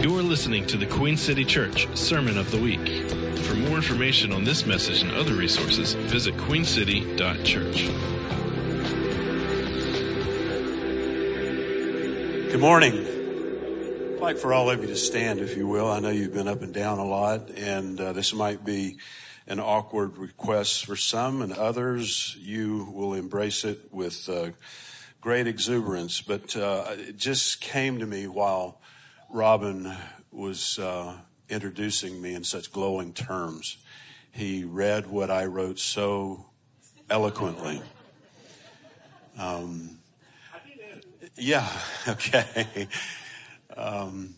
You're listening to the Queen City Church Sermon of the Week. For more information on this message and other resources, visit queencity.church. Good morning. I'd like for all of you to stand, if you will. I know you've been up and down a lot, and uh, this might be an awkward request for some, and others you will embrace it with uh, great exuberance. But uh, it just came to me while Robin was uh, introducing me in such glowing terms. He read what I wrote so eloquently. Um, yeah, okay. Um,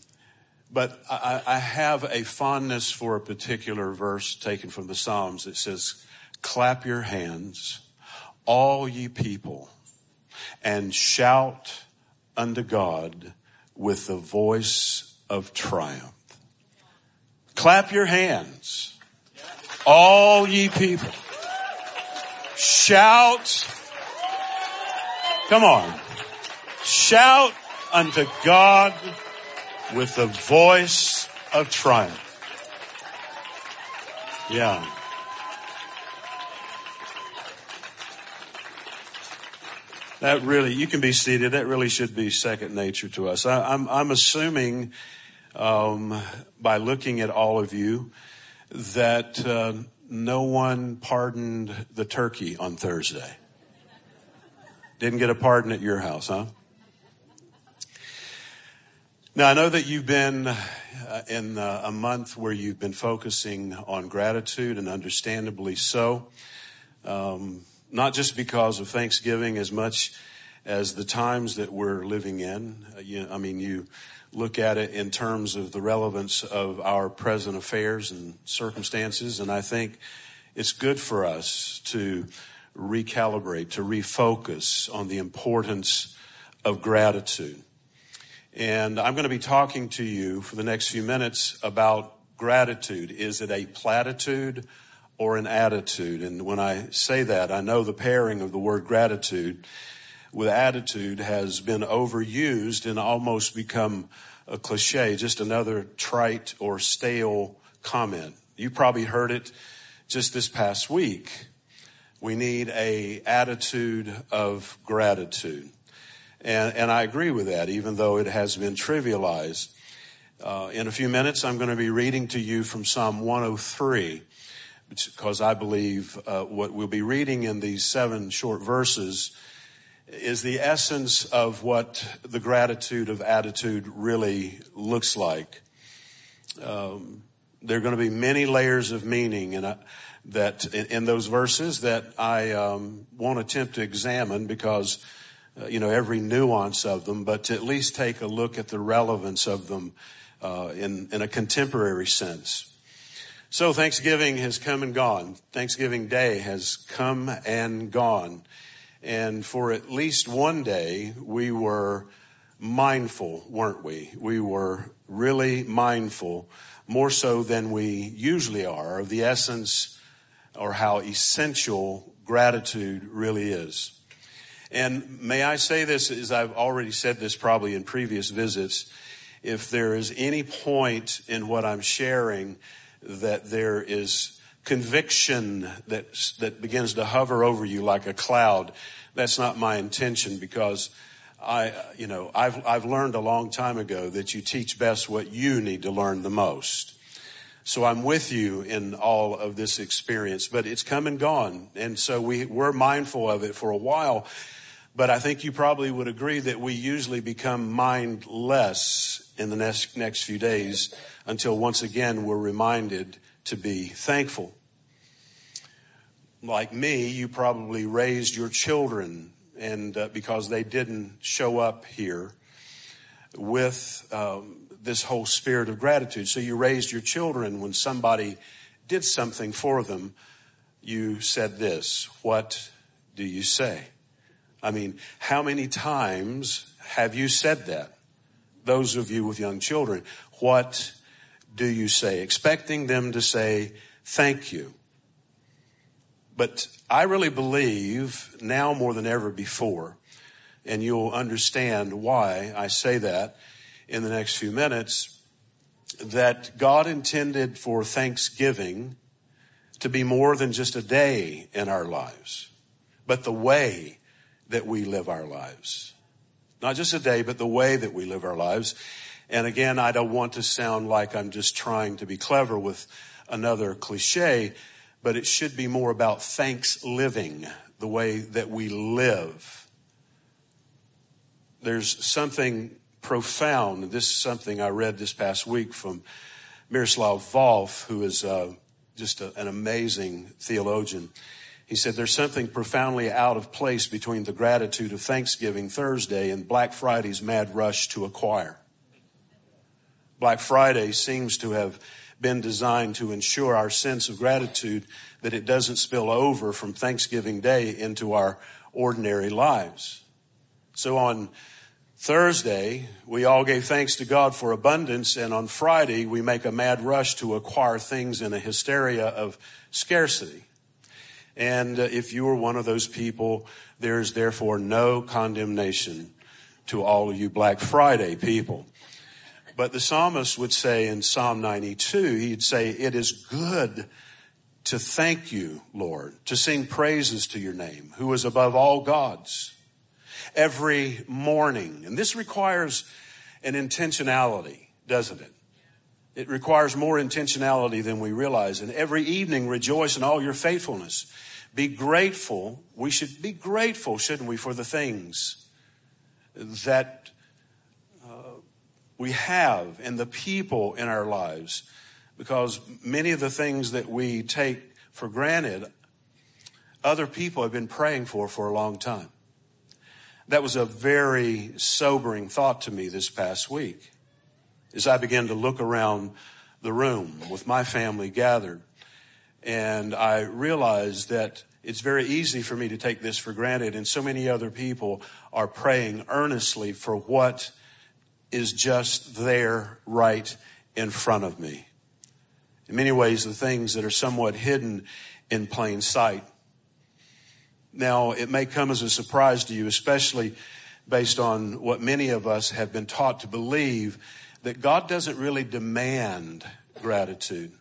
but I, I, have a fondness for a particular verse taken from the Psalms that says, Clap your hands, all ye people, and shout unto God with the voice of triumph. Clap your hands, all ye people. Shout. Come on. Shout unto God with the voice of triumph. Yeah. That really, you can be seated. That really should be second nature to us. I, am I'm, I'm assuming, um, by looking at all of you, that uh, no one pardoned the turkey on Thursday. Didn't get a pardon at your house, huh? Now, I know that you've been uh, in uh, a month where you've been focusing on gratitude, and understandably so. Um, not just because of Thanksgiving as much as the times that we're living in. Uh, you, I mean, you look at it in terms of the relevance of our present affairs and circumstances, and I think it's good for us to recalibrate, to refocus on the importance of gratitude. And I'm going to be talking to you for the next few minutes about gratitude. Is it a platitude or an attitude? And when I say that, I know the pairing of the word gratitude with attitude has been overused and almost become a cliche, just another trite or stale comment. You probably heard it just this past week. We need a attitude of gratitude. And, and I agree with that, even though it has been trivialized. Uh, in a few minutes, I'm going to be reading to you from Psalm 103, because I believe uh, what we'll be reading in these seven short verses is the essence of what the gratitude of attitude really looks like. Um, there are going to be many layers of meaning and that in, in, those verses that I um, won't attempt to examine because uh, you know, every nuance of them, but to at least take a look at the relevance of them uh, in, in a contemporary sense. So Thanksgiving has come and gone. Thanksgiving Day has come and gone. And for at least one day, we were mindful, weren't we? We were really mindful, more so than we usually are, of the essence or how essential gratitude really is. And may I say this, as I've already said this probably in previous visits, if there is any point in what I'm sharing that there is conviction that, that begins to hover over you like a cloud, that's not my intention because I, you know, I've, I've learned a long time ago that you teach best what you need to learn the most. So I'm with you in all of this experience, but it's come and gone. And so we, we're mindful of it for a while. But I think you probably would agree that we usually become mindless in the next, next few days until once again we're reminded to be thankful. Like me, you probably raised your children and uh, because they didn't show up here with um, this whole spirit of gratitude. So you raised your children when somebody did something for them. You said this, what do you say? I mean, how many times have you said that? Those of you with young children, what do you say? Expecting them to say, thank you. But I really believe now more than ever before, and you'll understand why I say that in the next few minutes, that God intended for Thanksgiving to be more than just a day in our lives, but the way that we live our lives. Not just a day, but the way that we live our lives. And again, I don't want to sound like I'm just trying to be clever with another cliche, but it should be more about thanks living, the way that we live. There's something profound. This is something I read this past week from Miroslav Volf, who is uh, just a, an amazing theologian. He said there's something profoundly out of place between the gratitude of Thanksgiving Thursday and Black Friday's mad rush to acquire. Black Friday seems to have been designed to ensure our sense of gratitude that it doesn't spill over from Thanksgiving Day into our ordinary lives. So on Thursday, we all gave thanks to God for abundance, and on Friday, we make a mad rush to acquire things in a hysteria of scarcity. And uh, if you are one of those people, there is therefore no condemnation to all of you Black Friday people. But the psalmist would say in Psalm 92, he'd say, It is good to thank you, Lord, to sing praises to your name, who is above all gods. Every morning. And this requires an intentionality, doesn't it? It requires more intentionality than we realize. And every evening, rejoice in all your faithfulness. Be grateful. We should be grateful, shouldn't we, for the things that uh, we have and the people in our lives. Because many of the things that we take for granted, other people have been praying for for a long time. That was a very sobering thought to me this past week as I began to look around the room with my family gathered. And I realized that it's very easy for me to take this for granted, and so many other people are praying earnestly for what is just there right in front of me. In many ways, the things that are somewhat hidden in plain sight. Now, it may come as a surprise to you, especially based on what many of us have been taught to believe that God doesn't really demand gratitude.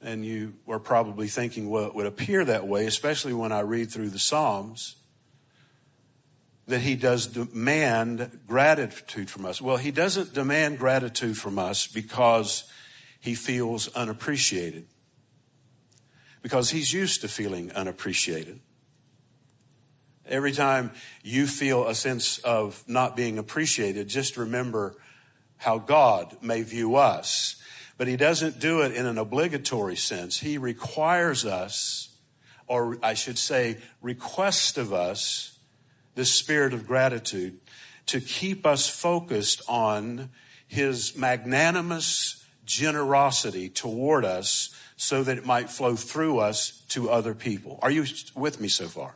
And you are probably thinking, well, it would appear that way, especially when I read through the Psalms, that He does demand gratitude from us. Well, He doesn't demand gratitude from us because He feels unappreciated, because He's used to feeling unappreciated. Every time you feel a sense of not being appreciated, just remember how God may view us. But he doesn't do it in an obligatory sense. He requires us, or I should say, requests of us, this spirit of gratitude to keep us focused on his magnanimous generosity toward us so that it might flow through us to other people. Are you with me so far?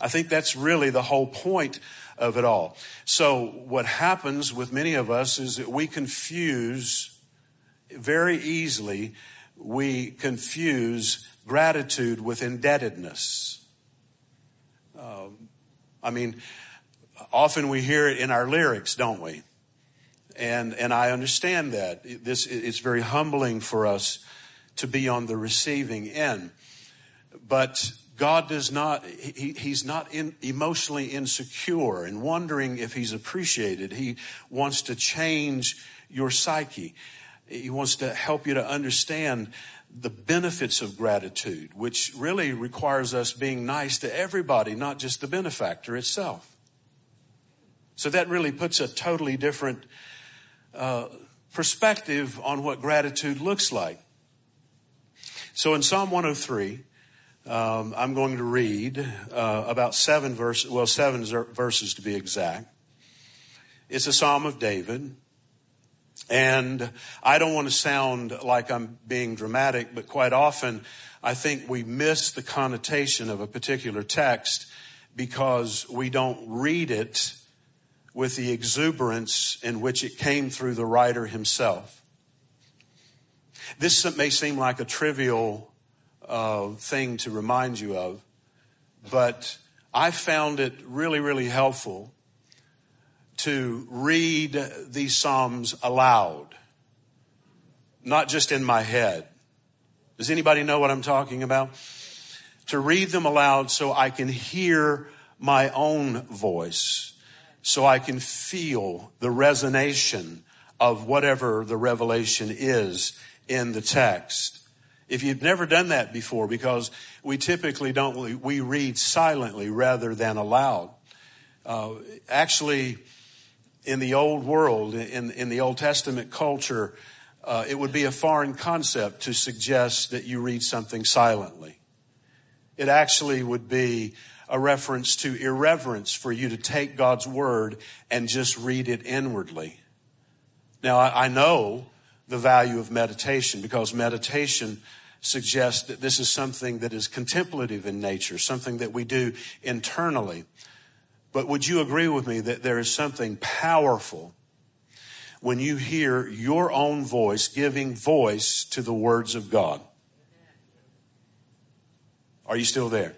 I think that's really the whole point of it all. So what happens with many of us is that we confuse very easily, we confuse gratitude with indebtedness. Um, I mean, often we hear it in our lyrics, don't we? And, and I understand that. This, it's very humbling for us to be on the receiving end. But God does not, he, he's not in, emotionally insecure and wondering if he's appreciated. He wants to change your psyche. He wants to help you to understand the benefits of gratitude, which really requires us being nice to everybody, not just the benefactor itself. So that really puts a totally different uh, perspective on what gratitude looks like. So in Psalm 103, um, I'm going to read uh, about seven verses, well, seven verses to be exact. It's a Psalm of David. And I don't want to sound like I'm being dramatic, but quite often I think we miss the connotation of a particular text because we don't read it with the exuberance in which it came through the writer himself. This may seem like a trivial uh, thing to remind you of, but I found it really, really helpful to read these Psalms aloud not just in my head. Does anybody know what I'm talking about? To read them aloud so I can hear my own voice, so I can feel the resonation of whatever the revelation is in the text. If you've never done that before, because we typically don't, we read silently rather than aloud. Uh, actually, in the old world, in, in the Old Testament culture, uh, it would be a foreign concept to suggest that you read something silently. It actually would be a reference to irreverence for you to take God's word and just read it inwardly. Now, I, I know the value of meditation because meditation suggests that this is something that is contemplative in nature, something that we do internally. But would you agree with me that there is something powerful when you hear your own voice giving voice to the words of God? Are you still there?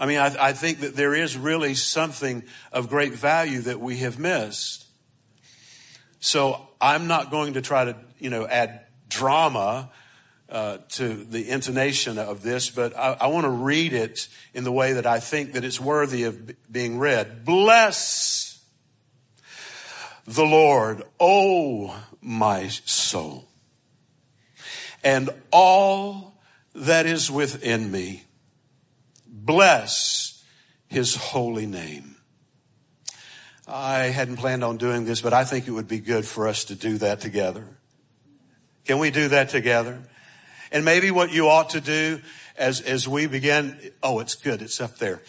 I mean, I, I, think that there is really something of great value that we have missed. So I'm not going to try to, you know, add drama uh, to the intonation of this, but I, I want to read it in the way that I think that it's worthy of being read. Bless the Lord, O my soul, and all that is within me. Bless his holy name. I hadn't planned on doing this, but I think it would be good for us to do that together. Can we do that together? And maybe what you ought to do as, as we begin, oh, it's good. It's up there.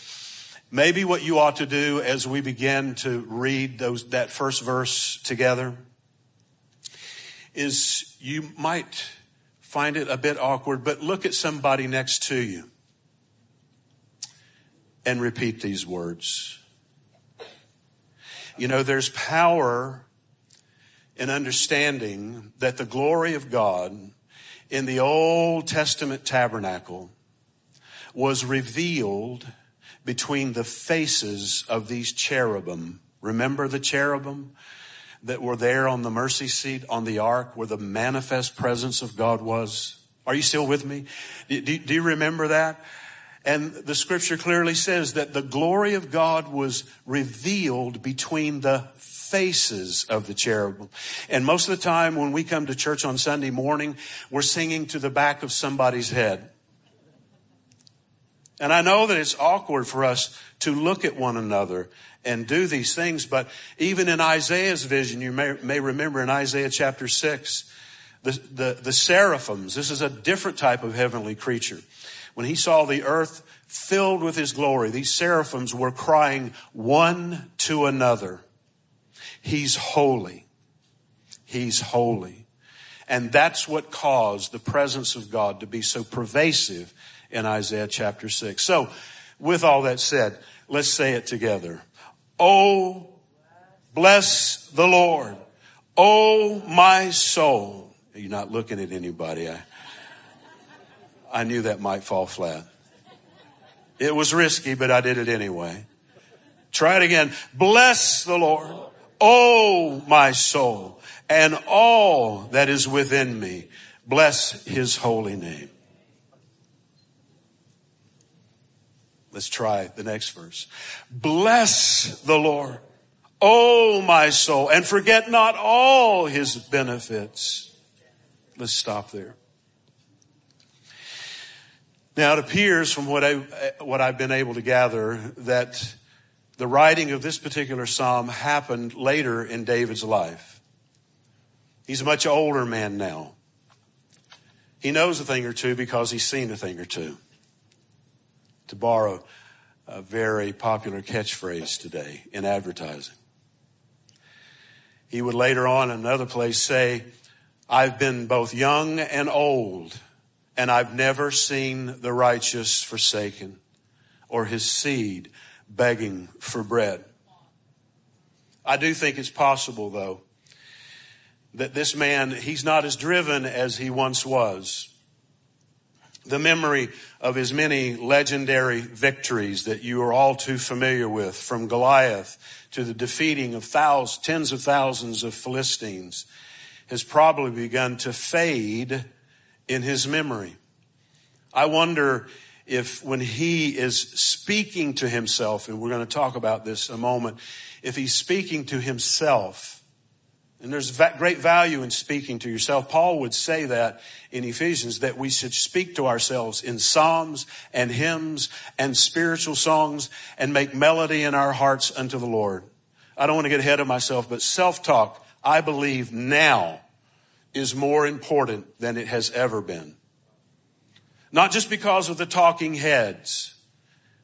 Maybe what you ought to do as we begin to read those, that first verse together is you might find it a bit awkward, but look at somebody next to you and repeat these words. You know, there's power in understanding that the glory of God in the Old Testament tabernacle was revealed between the faces of these cherubim. Remember the cherubim that were there on the mercy seat on the ark where the manifest presence of God was? Are you still with me? Do, do you remember that? And the scripture clearly says that the glory of God was revealed between the faces of the cherubim. And most of the time when we come to church on Sunday morning, we're singing to the back of somebody's head. And I know that it's awkward for us to look at one another and do these things, but even in Isaiah's vision, you may, may remember in Isaiah chapter 6, the, the, the seraphims, this is a different type of heavenly creature. When he saw the earth filled with his glory, these seraphims were crying one to another, He's holy. He's holy. And that's what caused the presence of God to be so pervasive in Isaiah chapter 6. So, with all that said, let's say it together. Oh, bless the Lord. Oh, my soul. You're not looking at anybody. I, I knew that might fall flat. It was risky, but I did it anyway. Try it again. Bless the Lord, oh my soul, and all that is within me. Bless his holy name. Let's try the next verse. Bless the Lord, oh my soul, and forget not all his benefits. Let's stop there. Now it appears from what I, what I've been able to gather that the writing of this particular psalm happened later in David's life. He's a much older man now. He knows a thing or two because he's seen a thing or two. To borrow a very popular catchphrase today in advertising. He would later on in another place say, I've been both young and old and I've never seen the righteous forsaken or his seed begging for bread. I do think it's possible, though, that this man, he's not as driven as he once was. The memory of his many legendary victories that you are all too familiar with, from Goliath to the defeating of thousands, tens of thousands of Philistines, has probably begun to fade in his memory. I wonder if when he is speaking to himself, and we're going to talk about this in a moment, if he's speaking to himself, and there's great value in speaking to yourself. Paul would say that in Ephesians, that we should speak to ourselves in psalms and hymns and spiritual songs and make melody in our hearts unto the Lord. I don't want to get ahead of myself, but self-talk, I believe now is more important than it has ever been. Not just because of the talking heads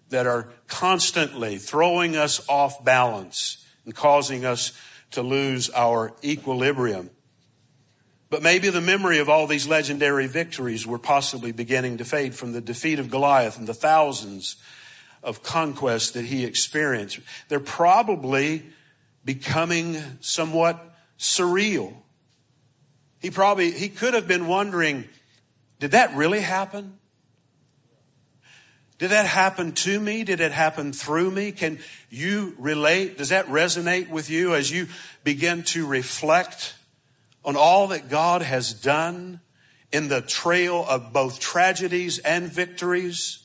that are constantly throwing us off balance and causing us to lose our equilibrium. But maybe the memory of all these legendary victories were possibly beginning to fade from the defeat of Goliath and the thousands of conquests that he experienced. They're probably becoming somewhat surreal. He probably, he could have been wondering, did that really happen? Did that happen to me? Did it happen through me? Can you relate? Does that resonate with you as you begin to reflect on all that God has done in the trail of both tragedies and victories?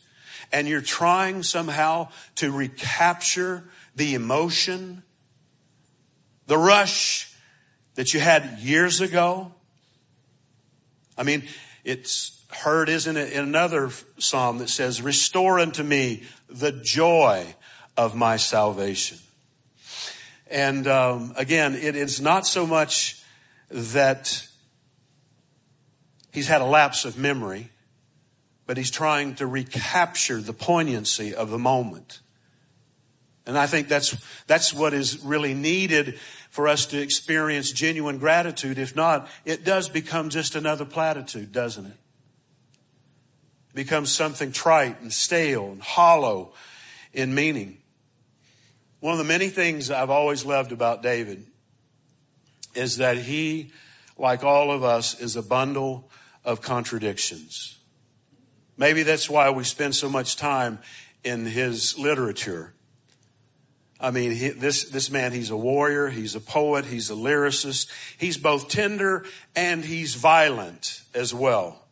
And you're trying somehow to recapture the emotion, the rush that you had years ago? I mean, it's heard, isn't it, in another psalm that says, Restore unto me the joy of my salvation. And um, again, it is not so much that he's had a lapse of memory, but he's trying to recapture the poignancy of the moment. And I think that's, that's what is really needed for us to experience genuine gratitude. If not, it does become just another platitude, doesn't it? becomes something trite and stale and hollow in meaning. One of the many things I've always loved about David is that he, like all of us, is a bundle of contradictions. Maybe that's why we spend so much time in his literature. I mean, he, this, this man, he's a warrior, he's a poet, he's a lyricist. He's both tender and he's violent as well.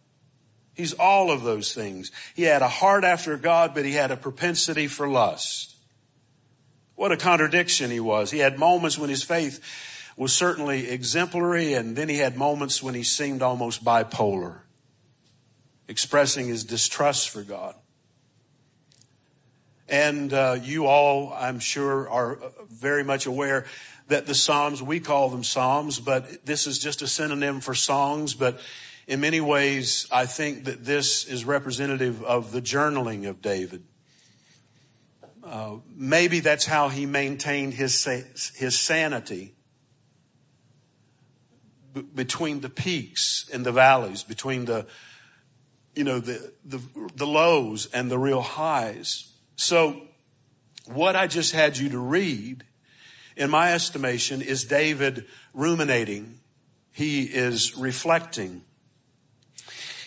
He's all of those things. He had a heart after God, but he had a propensity for lust. What a contradiction he was. He had moments when his faith was certainly exemplary, and then he had moments when he seemed almost bipolar, expressing his distrust for God. And uh, you all, I'm sure, are very much aware that the Psalms, we call them Psalms, but this is just a synonym for songs, but in many ways, I think that this is representative of the journaling of David. Uh, maybe that's how he maintained his his sanity B- between the peaks and the valleys, between the you know the, the the lows and the real highs. So, what I just had you to read, in my estimation, is David ruminating. He is reflecting.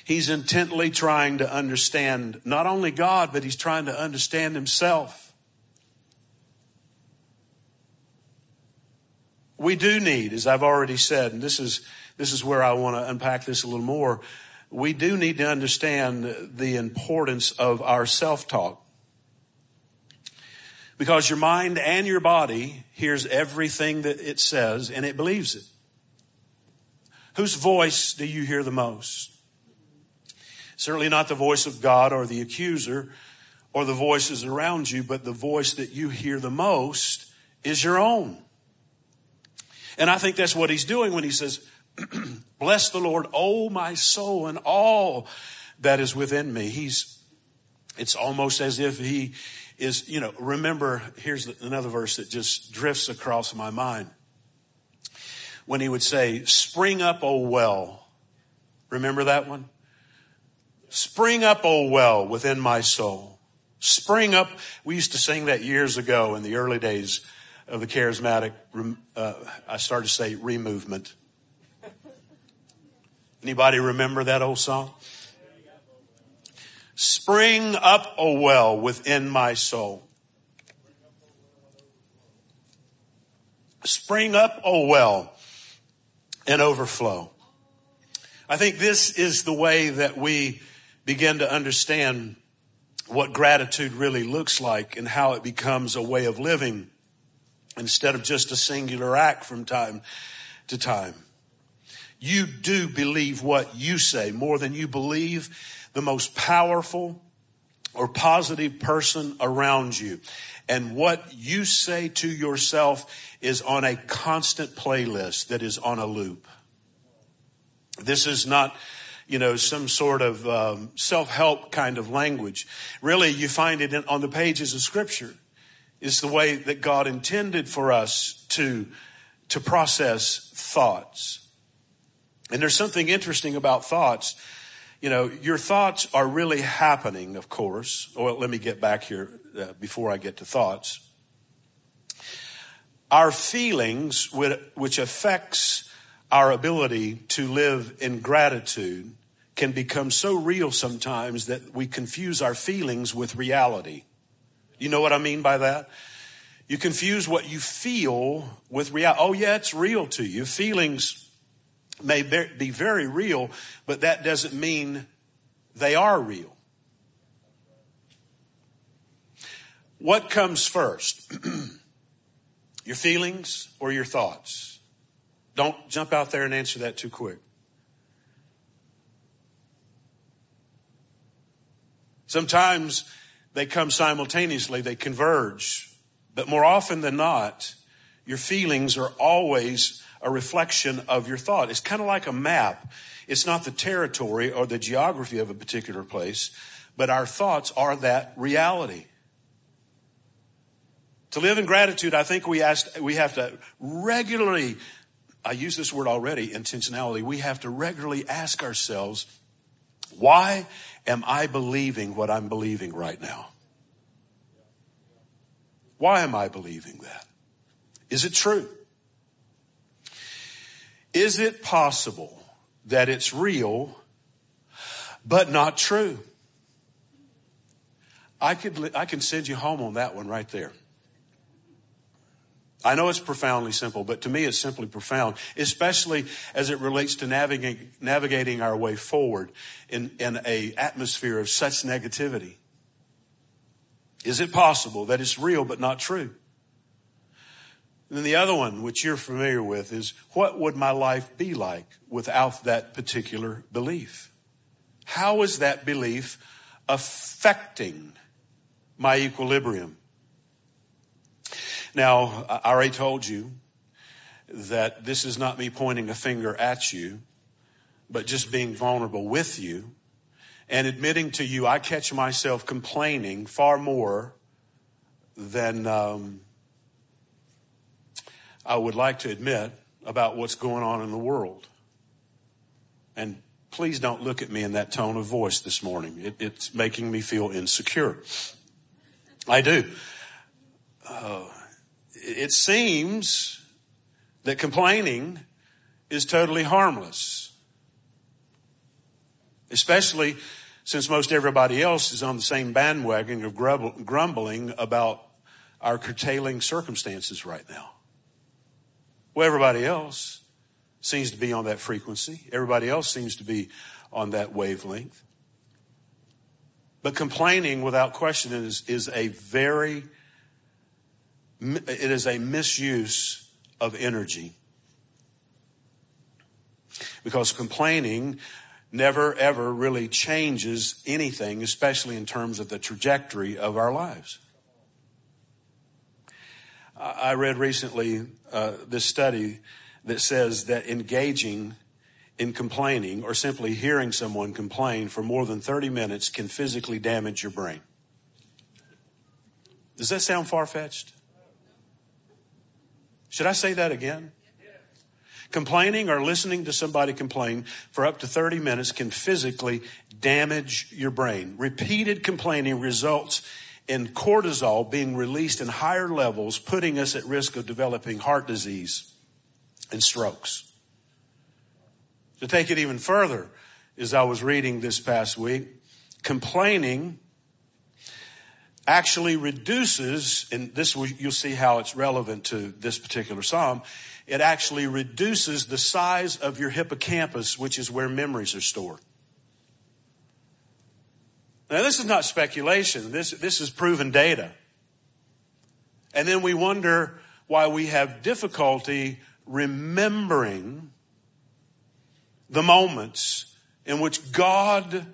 He's intently trying to understand not only God, but he's trying to understand himself. We do need, as I've already said, and this is, this is where I want to unpack this a little more. We do need to understand the importance of our self-talk. Because your mind and your body hears everything that it says and it believes it. Whose voice do you hear the most? Certainly not the voice of God or the accuser or the voices around you, but the voice that you hear the most is your own. And I think that's what he's doing when he says, Bless the Lord, oh my soul, and all that is within me. He's, it's almost as if he is, you know, remember, here's another verse that just drifts across my mind. When he would say, Spring up, O well. Remember that one? Spring up, O well, within my soul. Spring up. We used to sing that years ago in the early days of the charismatic, uh, I started to say removement. Anybody remember that old song? Spring up, O well, within my soul. Spring up, O well, and overflow. I think this is the way that we begin to understand what gratitude really looks like and how it becomes a way of living instead of just a singular act from time to time. You do believe what you say more than you believe the most powerful or positive person around you. And what you say to yourself is on a constant playlist that is on a loop. This is not, you know, some sort of um, self-help kind of language. Really, you find it in, on the pages of Scripture. It's the way that God intended for us to to process thoughts. And there's something interesting about thoughts. You know, your thoughts are really happening, of course. Well, let me get back here uh, before I get to thoughts. Our feelings, which affects our ability to live in gratitude, can become so real sometimes that we confuse our feelings with reality. You know what I mean by that? You confuse what you feel with reality. Oh, yeah, it's real to you. Feelings may be very real, but that doesn't mean they are real. What comes first? your feelings or your thoughts? Don't jump out there and answer that too quick. Sometimes they come simultaneously, they converge. But more often than not, your feelings are always a reflection of your thought. It's kind of like a map. It's not the territory or the geography of a particular place, but our thoughts are that reality. To live in gratitude, I think we ask, we have to regularly, I use this word already, intentionality. We have to regularly ask ourselves, why am I believing what I'm believing right now? Why am I believing that? Is it true? Is it possible that it's real, but not true? I could, I can send you home on that one right there. I know it's profoundly simple, but to me it's simply profound, especially as it relates to navigating, navigating our way forward in, in a atmosphere of such negativity. Is it possible that it's real but not true? And then the other one, which you're familiar with, is what would my life be like without that particular belief? How is that belief affecting my equilibrium? Now, I already told you that this is not me pointing a finger at you, but just being vulnerable with you and admitting to you, I catch myself complaining far more than um, I would like to admit about what's going on in the world. And please don't look at me in that tone of voice this morning. It, it's making me feel insecure. I do. Uh, it seems that complaining is totally harmless, especially since most everybody else is on the same bandwagon of grumbling about our curtailing circumstances right now. Well, everybody else seems to be on that frequency. Everybody else seems to be on that wavelength. But complaining without question is, is a very, it is a misuse of energy. Because complaining never ever really changes anything, especially in terms of the trajectory of our lives. I read recently uh, this study that says that engaging in complaining or simply hearing someone complain for more than 30 minutes can physically damage your brain. Does that sound far fetched? Should I say that again? Complaining or listening to somebody complain for up to 30 minutes can physically damage your brain. Repeated complaining results in cortisol being released in higher levels, putting us at risk of developing heart disease and strokes. To take it even further, as I was reading this past week, complaining actually reduces, and this you'll see how it's relevant to this particular psalm, it actually reduces the size of your hippocampus, which is where memories are stored. Now, this is not speculation. This, this is proven data. And then we wonder why we have difficulty remembering the moments in which God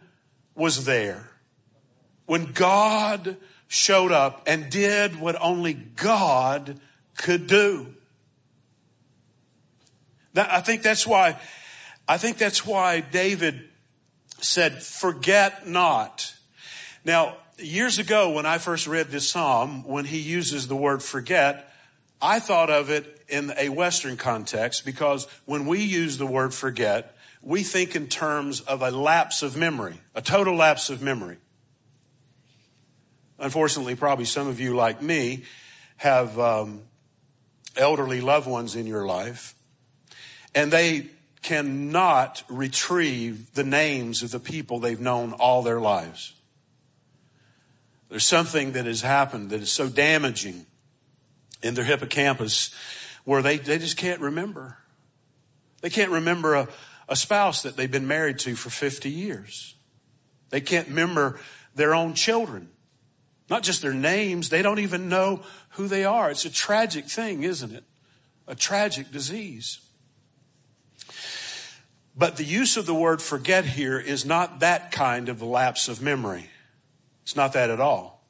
was there. When God showed up and did what only God could do. That, I think that's why, I think that's why David said, forget not. Now, years ago when I first read this psalm, when he uses the word forget, I thought of it in a Western context because when we use the word forget, we think in terms of a lapse of memory, a total lapse of memory. Unfortunately, probably some of you, like me, have um, elderly loved ones in your life, and they cannot retrieve the names of the people they've known all their lives. There's something that has happened that is so damaging in their hippocampus where they, they just can't remember. They can't remember a, a spouse that they've been married to for 50 years. They can't remember their own children. Not just their names, they don't even know who they are. It's a tragic thing, isn't it? A tragic disease. But the use of the word forget here is not that kind of lapse of memory. It's not that at all.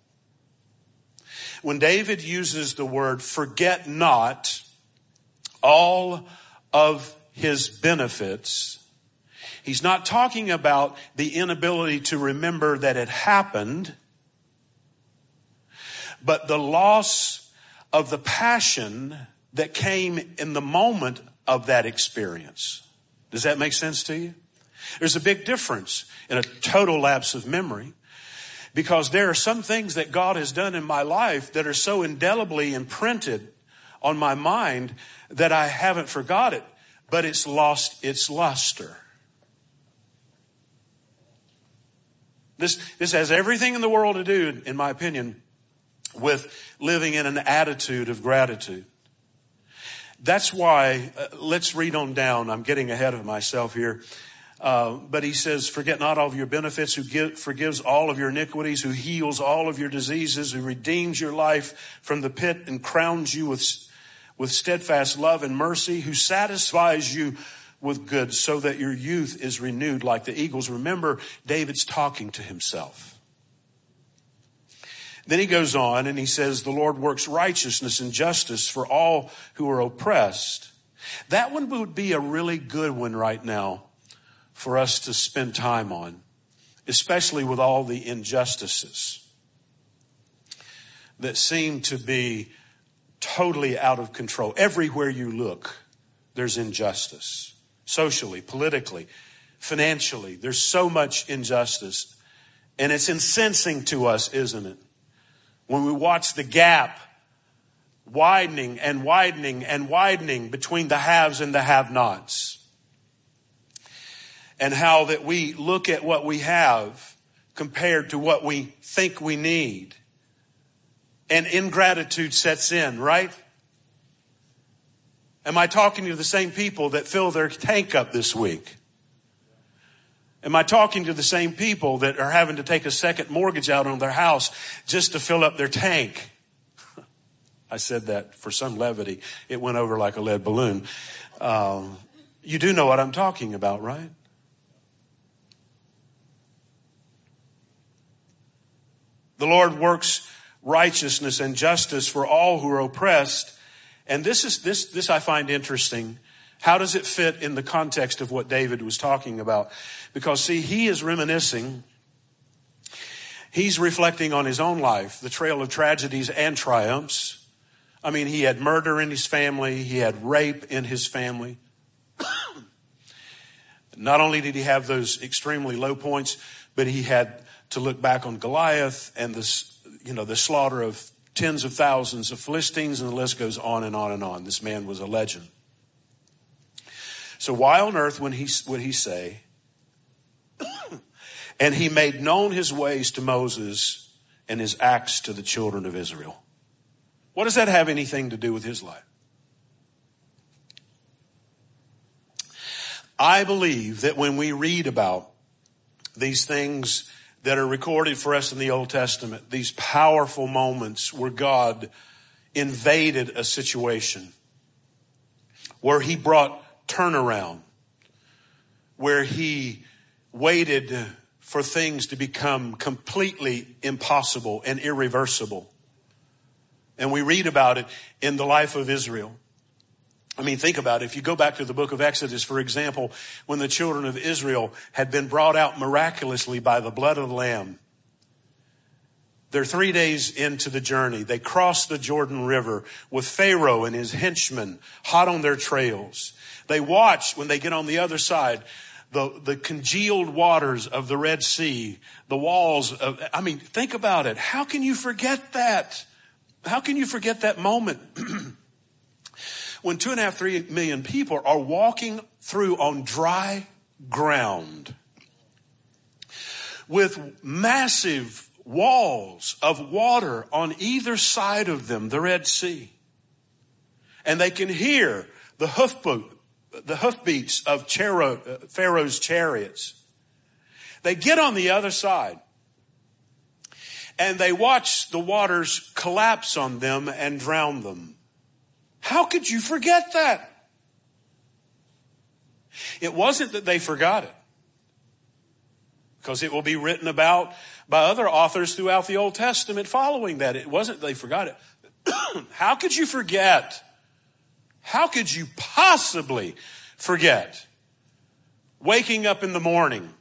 When David uses the word forget not all of his benefits, he's not talking about the inability to remember that it happened but the loss of the passion that came in the moment of that experience. Does that make sense to you? There's a big difference in a total lapse of memory because there are some things that God has done in my life that are so indelibly imprinted on my mind that I haven't forgot it, but it's lost its luster. This, this has everything in the world to do, in my opinion, with living in an attitude of gratitude. That's why, uh, let's read on down. I'm getting ahead of myself here. Uh, but he says, forget not all of your benefits, who give, forgives all of your iniquities, who heals all of your diseases, who redeems your life from the pit and crowns you with, with steadfast love and mercy, who satisfies you with good so that your youth is renewed like the eagles. Remember, David's talking to himself. Then he goes on and he says, the Lord works righteousness and justice for all who are oppressed. That one would be a really good one right now for us to spend time on, especially with all the injustices that seem to be totally out of control. Everywhere you look, there's injustice. Socially, politically, financially, there's so much injustice. And it's incensing to us, isn't it? when we watch the gap widening and widening and widening between the haves and the have nots. And how that we look at what we have compared to what we think we need. And ingratitude sets in, right? Am I talking to the same people that fill their tank up this week? Am I talking to the same people that are having to take a second mortgage out on their house just to fill up their tank? I said that for some levity. It went over like a lead balloon. Um, you do know what I'm talking about, right? The Lord works righteousness and justice for all who are oppressed. And this is, this, this I find interesting. How does it fit in the context of what David was talking about? Because see, he is reminiscing, he's reflecting on his own life, the trail of tragedies and triumphs. I mean, he had murder in his family, he had rape in his family. Not only did he have those extremely low points, but he had to look back on Goliath and this, you know, the slaughter of tens of thousands of Philistines, and the list goes on and on and on. This man was a legend. So why on earth would he, would he say, and he made known his ways to Moses and his acts to the children of Israel? What does that have anything to do with his life? I believe that when we read about these things that are recorded for us in the Old Testament, these powerful moments where God invaded a situation, where he brought turnaround, where he waited for things to become completely impossible and irreversible. And we read about it in the life of Israel. I mean, think about it. If you go back to the book of Exodus, for example, when the children of Israel had been brought out miraculously by the blood of the Lamb, they're three days into the journey. They cross the Jordan River with Pharaoh and his henchmen hot on their trails. They watch when they get on the other side, the, the congealed waters of the Red Sea, the walls of, I mean, think about it. How can you forget that? How can you forget that moment? when two and a half, three million people are walking through on dry ground with massive walls of water on either side of them, the Red Sea. And they can hear the hoof the hoofbeats of Pharaoh's chariots. They get on the other side and they watch the waters collapse on them and drown them. How could you forget that? It wasn't that they forgot it, because it will be written about by other authors throughout the Old Testament following that. It wasn't they forgot it. How could you forget? How could you possibly forget waking up in the morning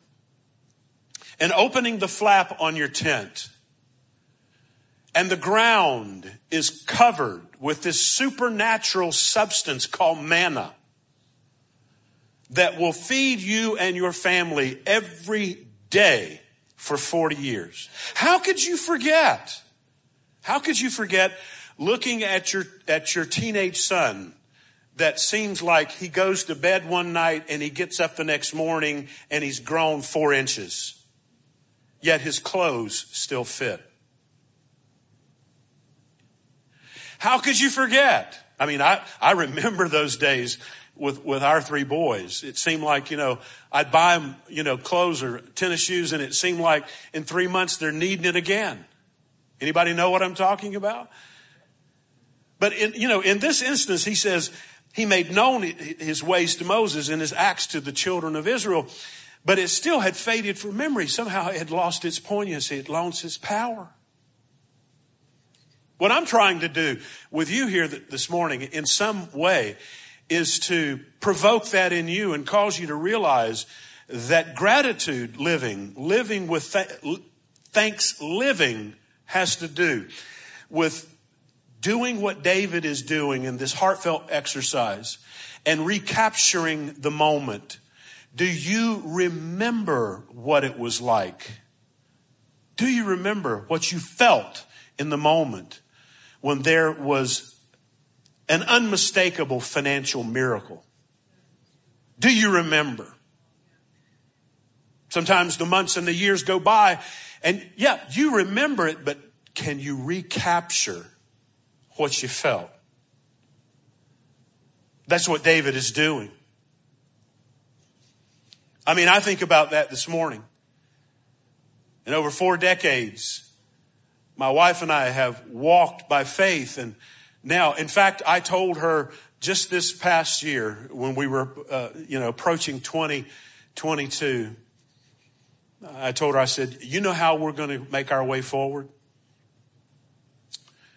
and opening the flap on your tent and the ground is covered with this supernatural substance called manna that will feed you and your family every day for 40 years. How could you forget? How could you forget looking at your, at your teenage son that seems like he goes to bed one night and he gets up the next morning and he's grown four inches, yet his clothes still fit? How could you forget? I mean, I, I remember those days with, with our three boys. It seemed like, you know, I'd buy them, you know, clothes or tennis shoes and it seemed like in three months they're needing it again. Anybody know what I'm talking about? But in, you know, in this instance, he says he made known his ways to Moses and his acts to the children of Israel, but it still had faded from memory. Somehow it had lost its poignancy. It lost its power. What I'm trying to do with you here this morning in some way is to provoke that in you and cause you to realize that gratitude living, living with th- thanks living has to do with doing what David is doing in this heartfelt exercise and recapturing the moment. Do you remember what it was like? Do you remember what you felt in the moment? When there was an unmistakable financial miracle. Do you remember? Sometimes the months and the years go by and yeah, you remember it, but can you recapture what you felt? That's what David is doing. I mean, I think about that this morning. In over four decades, my wife and I have walked by faith. And now, in fact, I told her just this past year when we were, uh, you know, approaching 2022, I told her, I said, you know how we're going to make our way forward?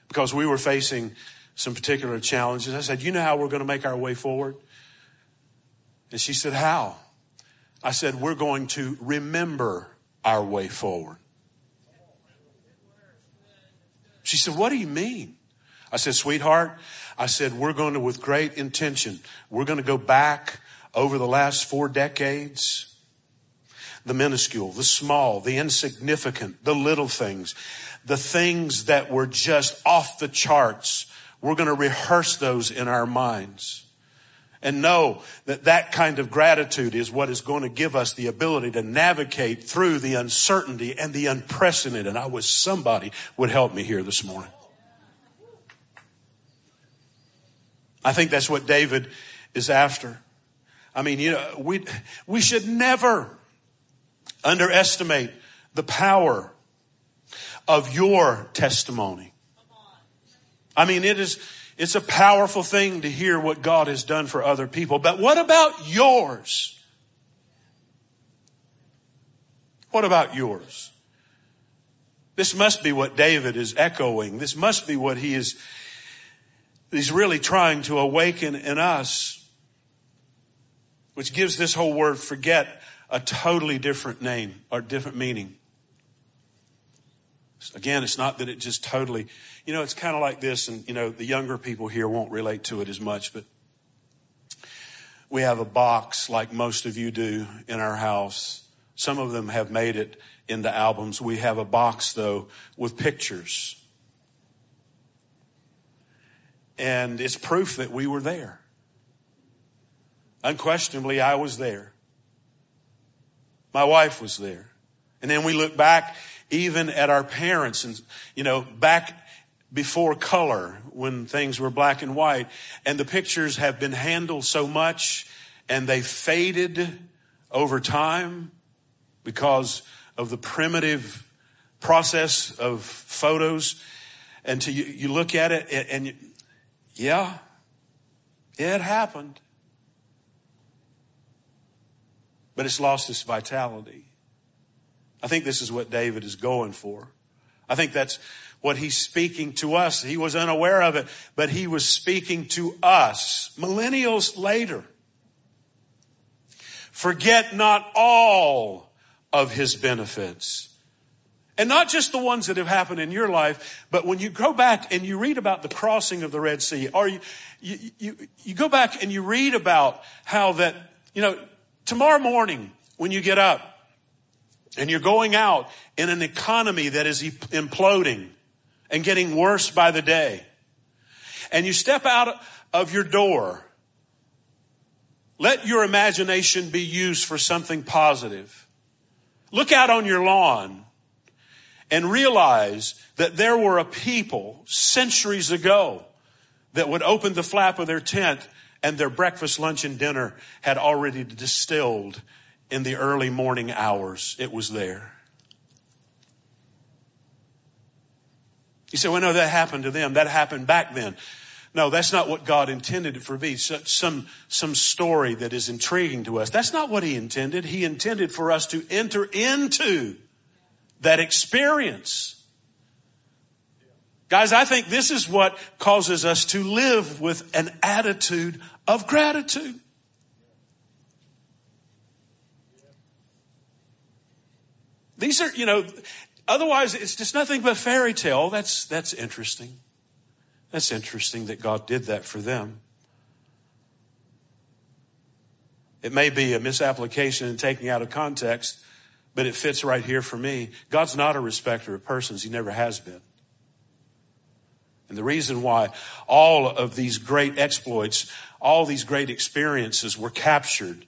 Because we were facing some particular challenges. I said, you know how we're going to make our way forward? And she said, how? I said, we're going to remember our way forward. She said, What do you mean? I said, Sweetheart, I said, We're going to, with great intention, we're going to go back over the last four decades. The minuscule, the small, the insignificant, the little things, the things that were just off the charts. We're going to rehearse those in our minds and know that that kind of gratitude is what is going to give us the ability to navigate through the uncertainty and the unprecedented. And I wish somebody would help me here this morning. I think that's what David is after. I mean, you know, we, we should never underestimate the power of your testimony. I mean, it is, it's a powerful thing to hear what God has done for other people. But what about yours? What about yours? This must be what David is echoing. This must be what he is, he's really trying to awaken in us, which gives this whole word forget a totally different name or different meaning. Again, it's not that it just totally, you know, it's kind of like this, and, you know, the younger people here won't relate to it as much, but we have a box like most of you do in our house some of them have made it into albums. We have a box, though, with pictures. And it's proof that we were there. Unquestionably, I was there. My wife was there. And then we look back even at our parents and, you know, back before color when things were black and white. And the pictures have been handled so much and they faded over time because of the primitive process of photos. And to, you, you look at it and, and you, yeah, it happened. But it's lost its vitality. I think this is what David is going for. I think that's what he's speaking to us. He was unaware of it, but he was speaking to us millennials later. Forget not all of his benefits. And not just the ones that have happened in your life, but when you go back and you read about the crossing of the Red Sea, or you, you, you, you go back and you read about how that, you know, tomorrow morning when you get up and you're going out in an economy that is imploding and getting worse by the day, and you step out of your door, let your imagination be used for something positive. Look out on your lawn and realize that there were a people centuries ago that would open the flap of their tent and their breakfast, lunch, and dinner had already distilled in the early morning hours. It was there. You say, well, no, that happened to them. That happened back then. No, that's not what God intended it for me. Some, some story that is intriguing to us. That's not what He intended. He intended for us to enter into that experience. Guys, I think this is what causes us to live with an attitude of gratitude. These are, you know, otherwise it's just nothing but fairy tale. That's, that's interesting. That's interesting that God did that for them. It may be a misapplication and taking out of context, but it fits right here for me. God's not a respecter of persons. He never has been. And the reason why all of these great exploits, all these great experiences were captured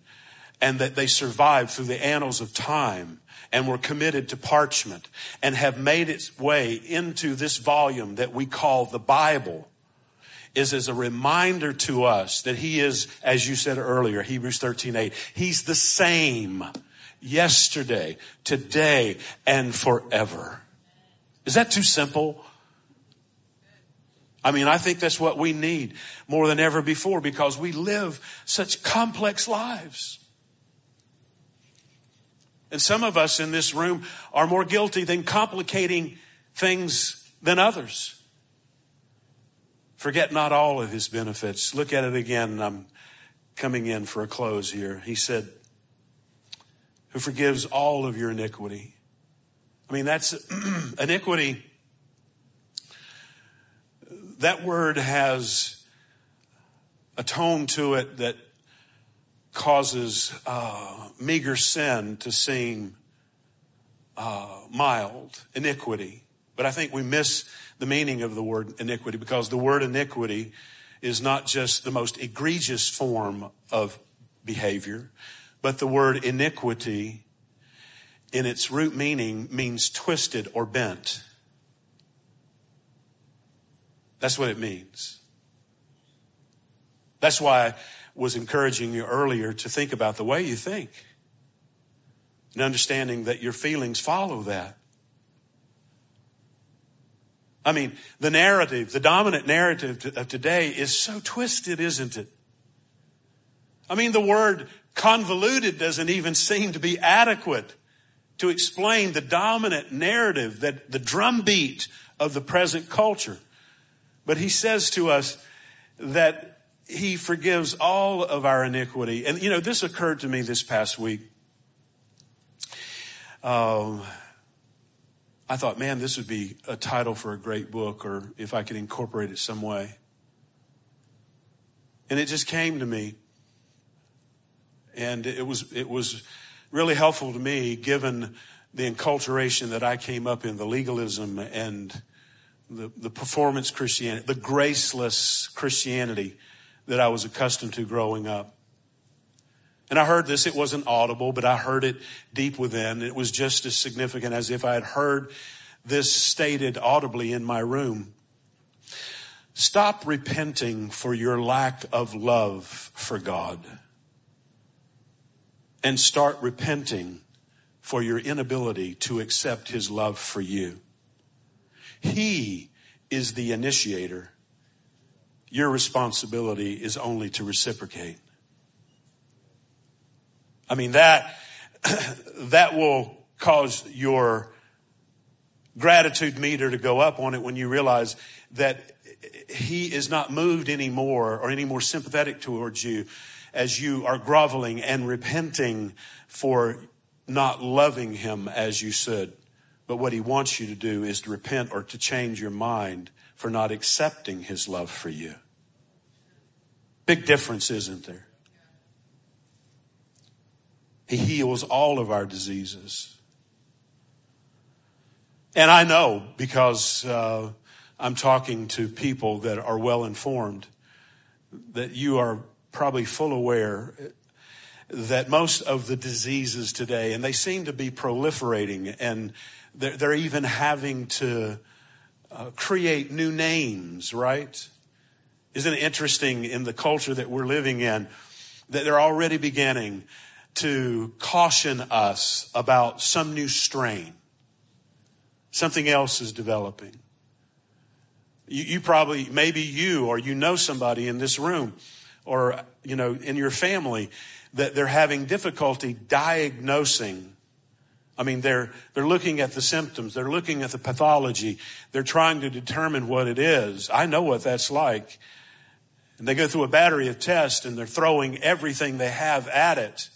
and that they survived through the annals of time and were committed to parchment and have made its way into this volume that we call the Bible is as a reminder to us that he is, as you said earlier, Hebrews 13, 8, he's the same yesterday, today, and forever. Is that too simple? I mean, I think that's what we need more than ever before because we live such complex lives. And some of us in this room are more guilty than complicating things than others. Forget not all of his benefits. Look at it again. I'm coming in for a close here. He said, Who forgives all of your iniquity. I mean, that's iniquity. That word has a tone to it that causes uh, meager sin to seem uh, mild, iniquity. But I think we miss the meaning of the word iniquity because the word iniquity is not just the most egregious form of behavior, but the word iniquity in its root meaning means twisted or bent. That's what it means. That's why I was encouraging you earlier to think about the way you think and understanding that your feelings follow that. I mean, the narrative, the dominant narrative of today is so twisted, isn't it? I mean, the word convoluted doesn't even seem to be adequate to explain the dominant narrative that the drumbeat of the present culture. But he says to us that he forgives all of our iniquity. And, you know, this occurred to me this past week. Um, I thought, man, this would be a title for a great book, or if I could incorporate it some way. And it just came to me. And it was, it was really helpful to me given the enculturation that I came up in, the legalism and the, the performance Christianity, the graceless Christianity that I was accustomed to growing up. And I heard this, it wasn't audible, but I heard it deep within. It was just as significant as if I had heard this stated audibly in my room. Stop repenting for your lack of love for God and start repenting for your inability to accept His love for you. He is the initiator. Your responsibility is only to reciprocate. I mean, that, that will cause your gratitude meter to go up on it when you realize that he is not moved anymore or any more sympathetic towards you as you are groveling and repenting for not loving him as you should. But what he wants you to do is to repent or to change your mind for not accepting his love for you. Big difference, isn't there? He heals all of our diseases. And I know because uh, I'm talking to people that are well informed that you are probably full aware that most of the diseases today, and they seem to be proliferating, and they're, they're even having to uh, create new names, right? Isn't it interesting in the culture that we're living in that they're already beginning to caution us about some new strain. Something else is developing. You, you, probably, maybe you or you know somebody in this room or, you know, in your family that they're having difficulty diagnosing. I mean, they're, they're looking at the symptoms. They're looking at the pathology. They're trying to determine what it is. I know what that's like. And they go through a battery of tests and they're throwing everything they have at it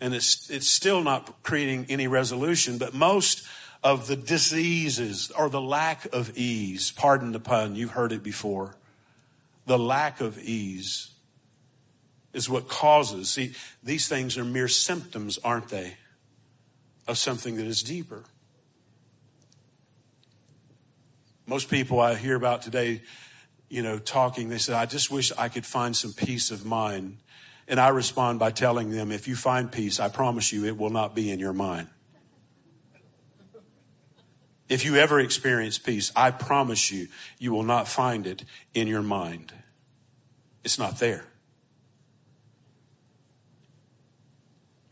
and it's, it's still not creating any resolution, but most of the diseases or the lack of ease, pardon the pun, you've heard it before. The lack of ease is what causes. See, these things are mere symptoms, aren't they, of something that is deeper. Most people I hear about today, you know, talking, they say, I just wish I could find some peace of mind. And I respond by telling them, if you find peace, I promise you it will not be in your mind. If you ever experience peace, I promise you, you will not find it in your mind. It's not there.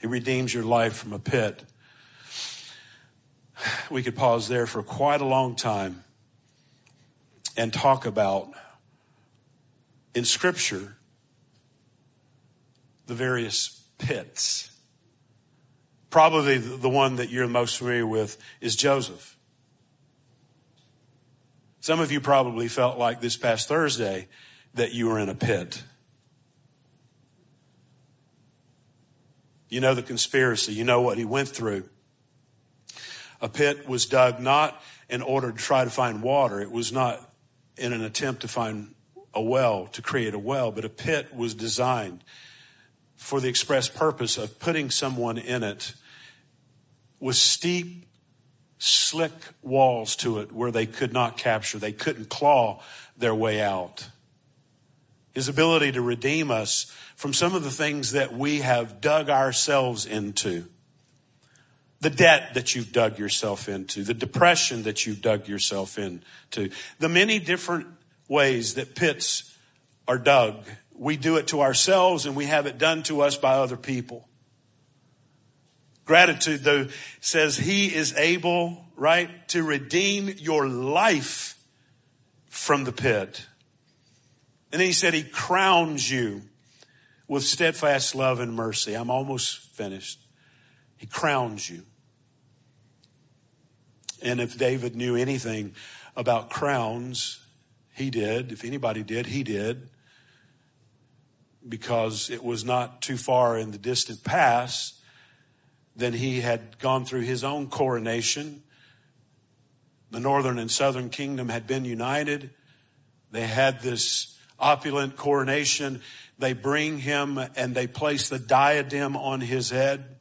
He redeems your life from a pit. We could pause there for quite a long time and talk about in Scripture the various pits. Probably the one that you're most familiar with is Joseph. Some of you probably felt like this past Thursday that you were in a pit. You know the conspiracy. You know what he went through. A pit was dug not in order to try to find water. It was not in an attempt to find a well, to create a well, but a pit was designed for the express purpose of putting someone in it with steep, slick walls to it where they could not capture, they couldn't claw their way out. His ability to redeem us from some of the things that we have dug ourselves into. The debt that you've dug yourself into, the depression that you've dug yourself into, the many different ways that pits are dug we do it to ourselves and we have it done to us by other people. Gratitude, though, says he is able, right, to redeem your life from the pit. And then he said he crowns you with steadfast love and mercy. I'm almost finished. He crowns you. And if David knew anything about crowns, he did. If anybody did, he did. Because it was not too far in the distant past then he had gone through his own coronation. The northern and southern kingdom had been united. They had this opulent coronation. They bring him and they place the diadem on his head.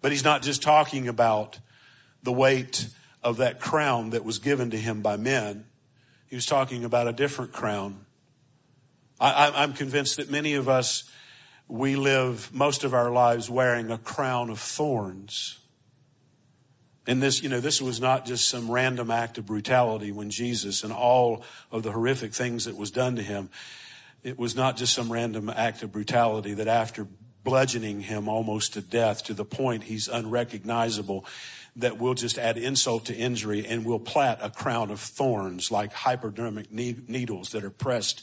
But he's not just talking about the weight of that crown that was given to him by men. He was talking about a different crown. I, am convinced that many of us, we live most of our lives wearing a crown of thorns. And this, you know, this was not just some random act of brutality when Jesus and all of the horrific things that was done to him. It was not just some random act of brutality that after bludgeoning him almost to death to the point he's unrecognizable, that we'll just add insult to injury and we'll plait a crown of thorns like hypodermic needles that are pressed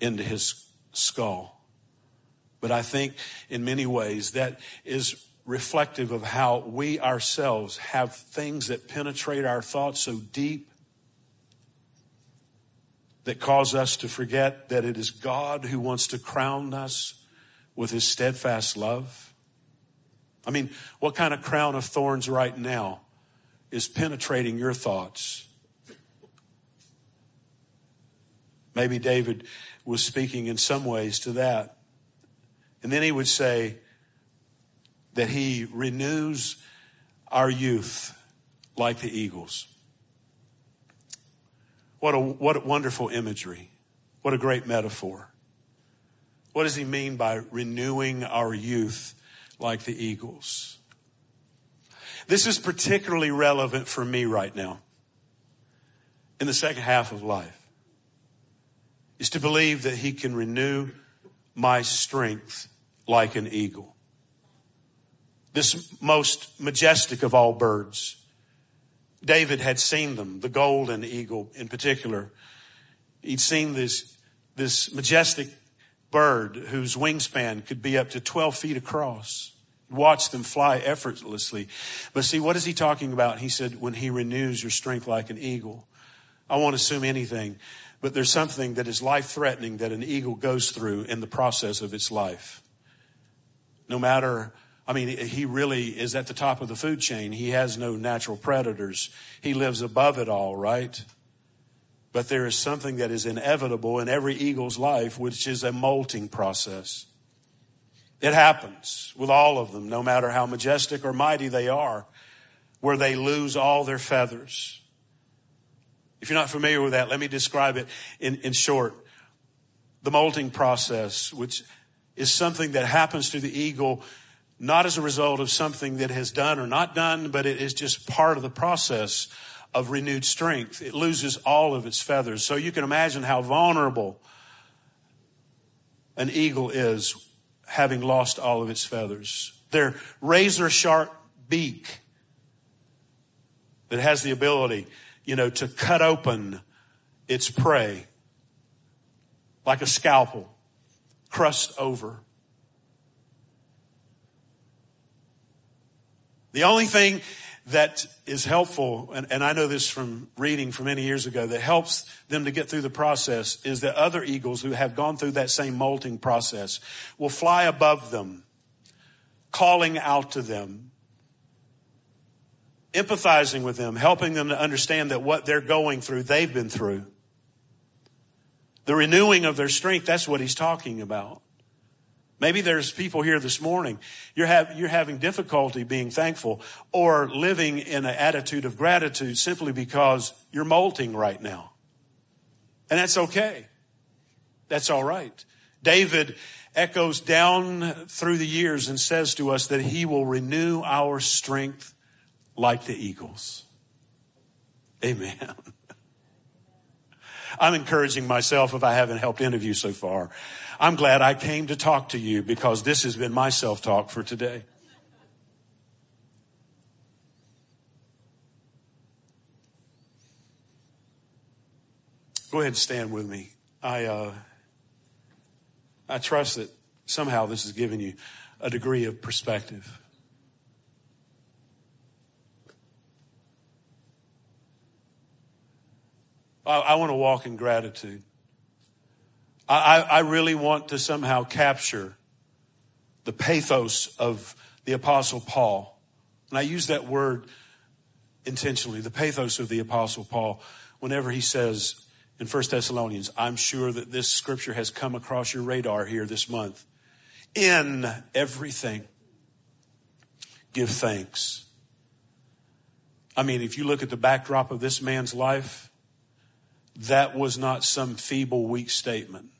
into his skull. But I think in many ways that is reflective of how we ourselves have things that penetrate our thoughts so deep that cause us to forget that it is God who wants to crown us with his steadfast love I mean, what kind of crown of thorns right now is penetrating your thoughts? Maybe David was speaking in some ways to that. And then he would say that he renews our youth like the eagles. What a, what a wonderful imagery. What a great metaphor. What does he mean by renewing our youth like the eagles. This is particularly relevant for me right now in the second half of life is to believe that he can renew my strength like an eagle. This most majestic of all birds. David had seen them, the golden eagle in particular. He'd seen this, this majestic bird whose wingspan could be up to 12 feet across. Watch them fly effortlessly. But see, what is he talking about? He said, when he renews your strength like an eagle. I won't assume anything, but there's something that is life threatening that an eagle goes through in the process of its life. No matter, I mean, he really is at the top of the food chain. He has no natural predators. He lives above it all, right? But there is something that is inevitable in every eagle's life, which is a molting process. It happens with all of them, no matter how majestic or mighty they are, where they lose all their feathers. If you're not familiar with that, let me describe it in, in short. The molting process, which is something that happens to the eagle, not as a result of something that has done or not done, but it is just part of the process of renewed strength. It loses all of its feathers. So you can imagine how vulnerable an eagle is having lost all of its feathers. Their razor sharp beak that has the ability, you know, to cut open its prey like a scalpel, crust over. The only thing that is helpful, and, and, I know this from reading from many years ago, that helps them to get through the process is that other eagles who have gone through that same molting process will fly above them, calling out to them, empathizing with them, helping them to understand that what they're going through, they've been through. The renewing of their strength, that's what he's talking about. Maybe there's people here this morning, you're, have, you're having difficulty being thankful or living in an attitude of gratitude simply because you're molting right now. And that's okay. That's all right. David echoes down through the years and says to us that he will renew our strength like the eagles. Amen. I'm encouraging myself if I haven't helped any of you so far. I'm glad I came to talk to you because this has been my self talk for today. Go ahead and stand with me. I, uh, I trust that somehow this has given you a degree of perspective. I, I want to walk in gratitude. I, I really want to somehow capture the pathos of the Apostle Paul. And I use that word intentionally, the pathos of the Apostle Paul, whenever he says in 1 Thessalonians, I'm sure that this scripture has come across your radar here this month. In everything, give thanks. I mean, if you look at the backdrop of this man's life, that was not some feeble, weak statement.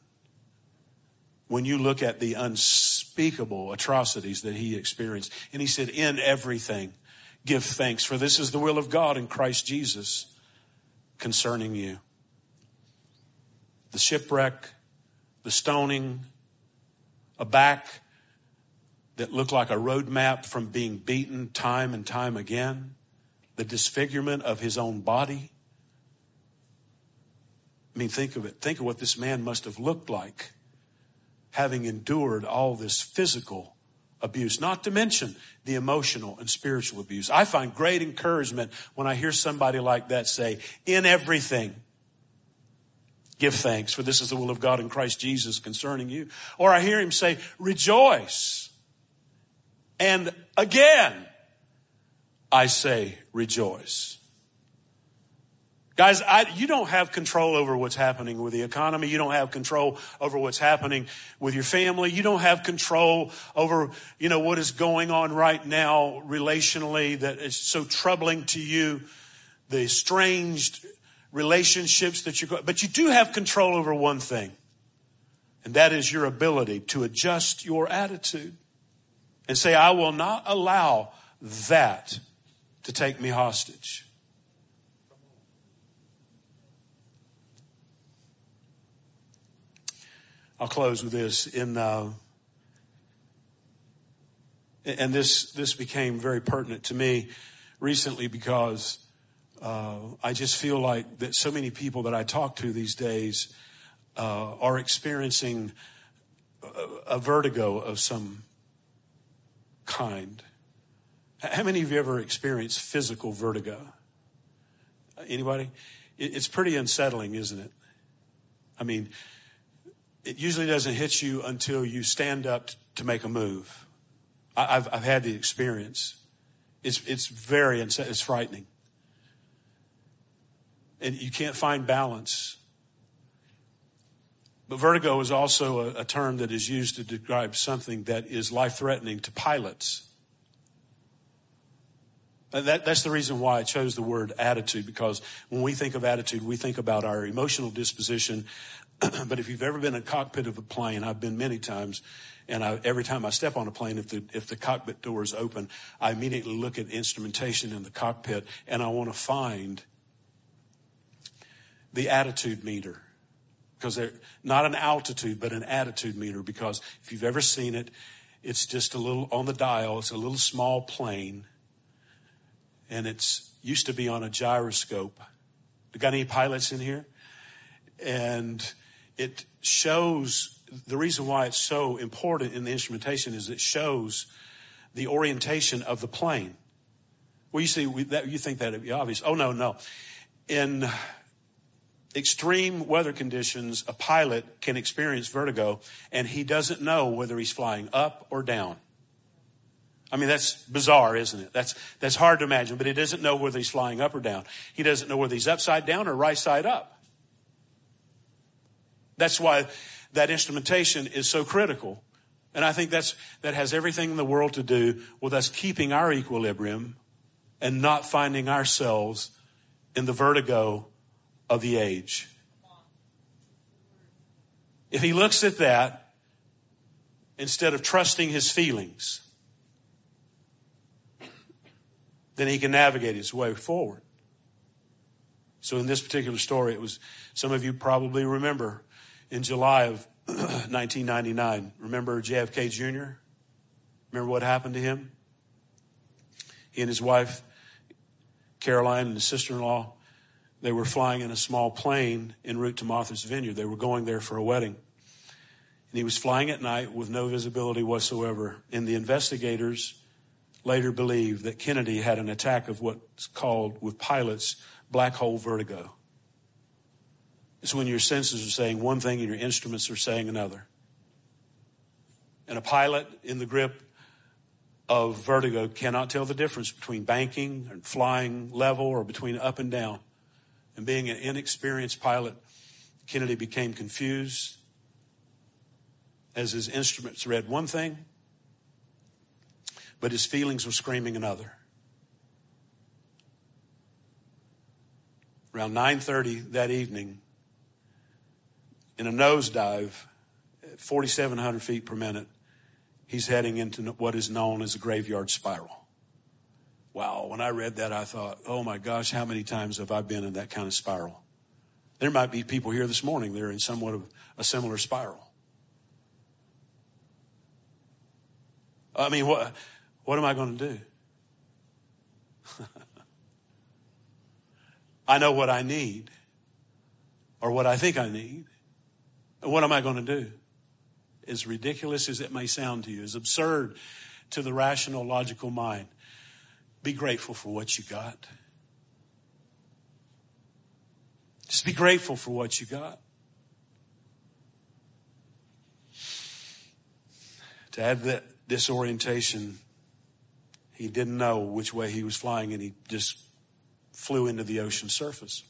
When you look at the unspeakable atrocities that he experienced, and he said, In everything, give thanks, for this is the will of God in Christ Jesus concerning you. The shipwreck, the stoning, a back that looked like a roadmap from being beaten time and time again, the disfigurement of his own body I mean, think of it. Think of what this man must have looked like having endured all this physical abuse, not to mention the emotional and spiritual abuse. I find great encouragement when I hear somebody like that say, in everything, give thanks, for this is the will of God in Christ Jesus concerning you. Or I hear him say, rejoice. And again, I say, rejoice. Guys, I, you don't have control over what's happening with the economy. You don't have control over what's happening with your family. You don't have control over, you know, what is going on right now relationally that is so troubling to you. The estranged relationships that you're, but you do have control over one thing. And that is your ability to adjust your attitude and say, I will not allow that to take me hostage. I'll close with this. In uh, and this this became very pertinent to me recently because uh, I just feel like that so many people that I talk to these days uh, are experiencing a, a vertigo of some kind. How many of you ever experienced physical vertigo? Anybody? It's pretty unsettling, isn't it? I mean, it usually doesn't hit you until you stand up to make a move. I've, I've had the experience. It's, it's very, it's frightening. And you can't find balance. But vertigo is also a, a term that is used to describe something that is life threatening to pilots. That, that's the reason why I chose the word attitude, because when we think of attitude, we think about our emotional disposition but if you've ever been in a cockpit of a plane, I've been many times, and I, every time I step on a plane, if the if the cockpit door is open, I immediately look at instrumentation in the cockpit, and I want to find the attitude meter. Because they're not an altitude but an attitude meter because if you've ever seen it it's just a little on the dial it's a little small plane and it's used to be on a gyroscope. Got any pilots in here? And it shows the reason why it's so important in the instrumentation is it shows the orientation of the plane. Well, you see, we, that, you think that would be obvious. Oh, no, no. In extreme weather conditions, a pilot can experience vertigo and he doesn't know whether he's flying up or down. I mean, that's bizarre, isn't it? That's, that's hard to imagine, but he doesn't know whether he's flying up or down. He doesn't know whether he's upside down or right side up. That's why that instrumentation is so critical. And I think that's, that has everything in the world to do with us keeping our equilibrium and not finding ourselves in the vertigo of the age. If he looks at that instead of trusting his feelings, then he can navigate his way forward. So in this particular story, it was, some of you probably remember in July of 1999, remember JFK Jr.? Remember what happened to him? He and his wife, Caroline, and his sister in law, they were flying in a small plane en route to Martha's Vineyard. They were going there for a wedding. And he was flying at night with no visibility whatsoever. And the investigators later believed that Kennedy had an attack of what's called, with pilots, black hole vertigo. It's when your senses are saying one thing and your instruments are saying another. And a pilot in the grip of vertigo cannot tell the difference between banking and flying level or between up and down. And being an inexperienced pilot, Kennedy became confused as his instruments read one thing, but his feelings were screaming another. Around 9:30 that evening, in a nosedive at 4,700 feet per minute, he's heading into what is known as a graveyard spiral. Wow, when I read that, I thought, oh my gosh, how many times have I been in that kind of spiral? There might be people here this morning, they're in somewhat of a similar spiral. I mean, what, what am I going to do? I know what I need or what I think I need. What am I going to do? As ridiculous as it may sound to you, as absurd to the rational, logical mind, be grateful for what you got. Just be grateful for what you got. To add that disorientation, he didn't know which way he was flying and he just flew into the ocean surface.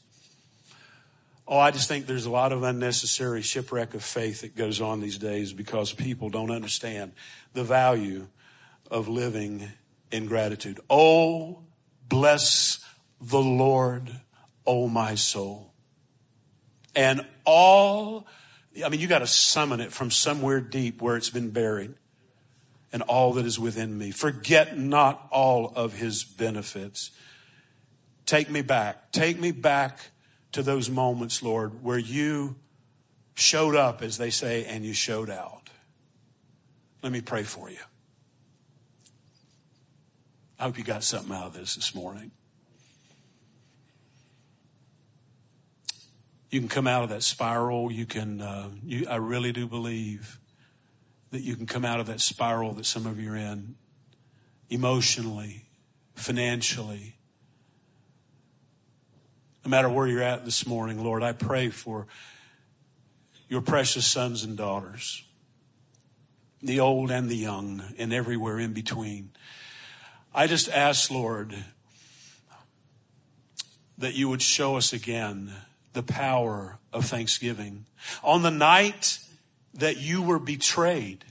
Oh, I just think there's a lot of unnecessary shipwreck of faith that goes on these days because people don't understand the value of living in gratitude. Oh, bless the Lord, oh my soul. And all, I mean, you got to summon it from somewhere deep where it's been buried and all that is within me. Forget not all of his benefits. Take me back. Take me back to those moments, Lord, where you showed up, as they say, and you showed out. Let me pray for you. I hope you got something out of this this morning. You can come out of that spiral. You can, uh, you, I really do believe that you can come out of that spiral that some of you are in emotionally, financially. No matter where you're at this morning, Lord, I pray for your precious sons and daughters, the old and the young, and everywhere in between. I just ask, Lord, that you would show us again the power of thanksgiving. On the night that you were betrayed,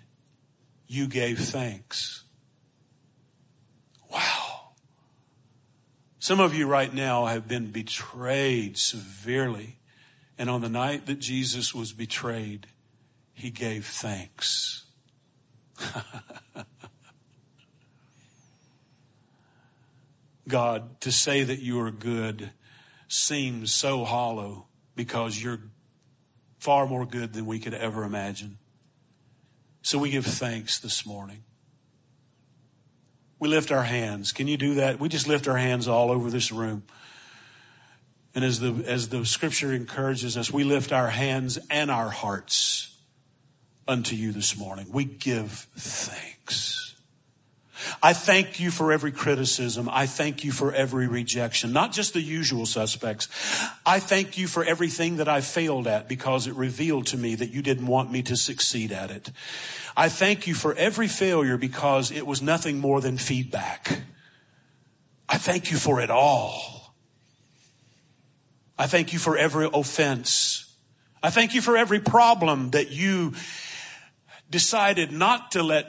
you gave thanks. Wow. Some of you right now have been betrayed severely. And on the night that Jesus was betrayed, he gave thanks. God, to say that you are good seems so hollow because you're far more good than we could ever imagine. So we give thanks this morning. We lift our hands. Can you do that? We just lift our hands all over this room. And as the, as the scripture encourages us, we lift our hands and our hearts unto you this morning. We give thanks. I thank you for every criticism. I thank you for every rejection, not just the usual suspects. I thank you for everything that I failed at because it revealed to me that you didn't want me to succeed at it. I thank you for every failure because it was nothing more than feedback. I thank you for it all. I thank you for every offense. I thank you for every problem that you decided not to let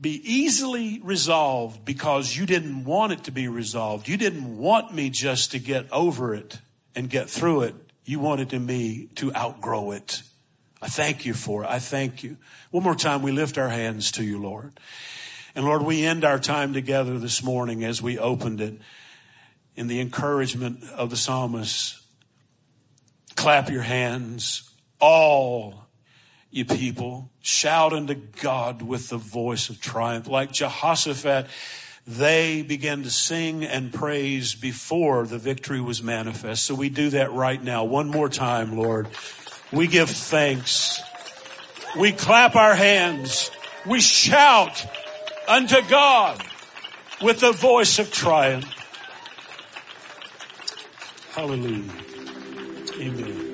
be easily resolved because you didn't want it to be resolved. You didn't want me just to get over it and get through it. You wanted me to outgrow it. I thank you for it. I thank you. One more time, we lift our hands to you, Lord. And Lord, we end our time together this morning as we opened it in the encouragement of the psalmist Clap your hands, all you people. Shout unto God with the voice of triumph. Like Jehoshaphat, they began to sing and praise before the victory was manifest. So we do that right now. One more time, Lord. We give thanks. We clap our hands. We shout unto God with the voice of triumph. Hallelujah. Amen.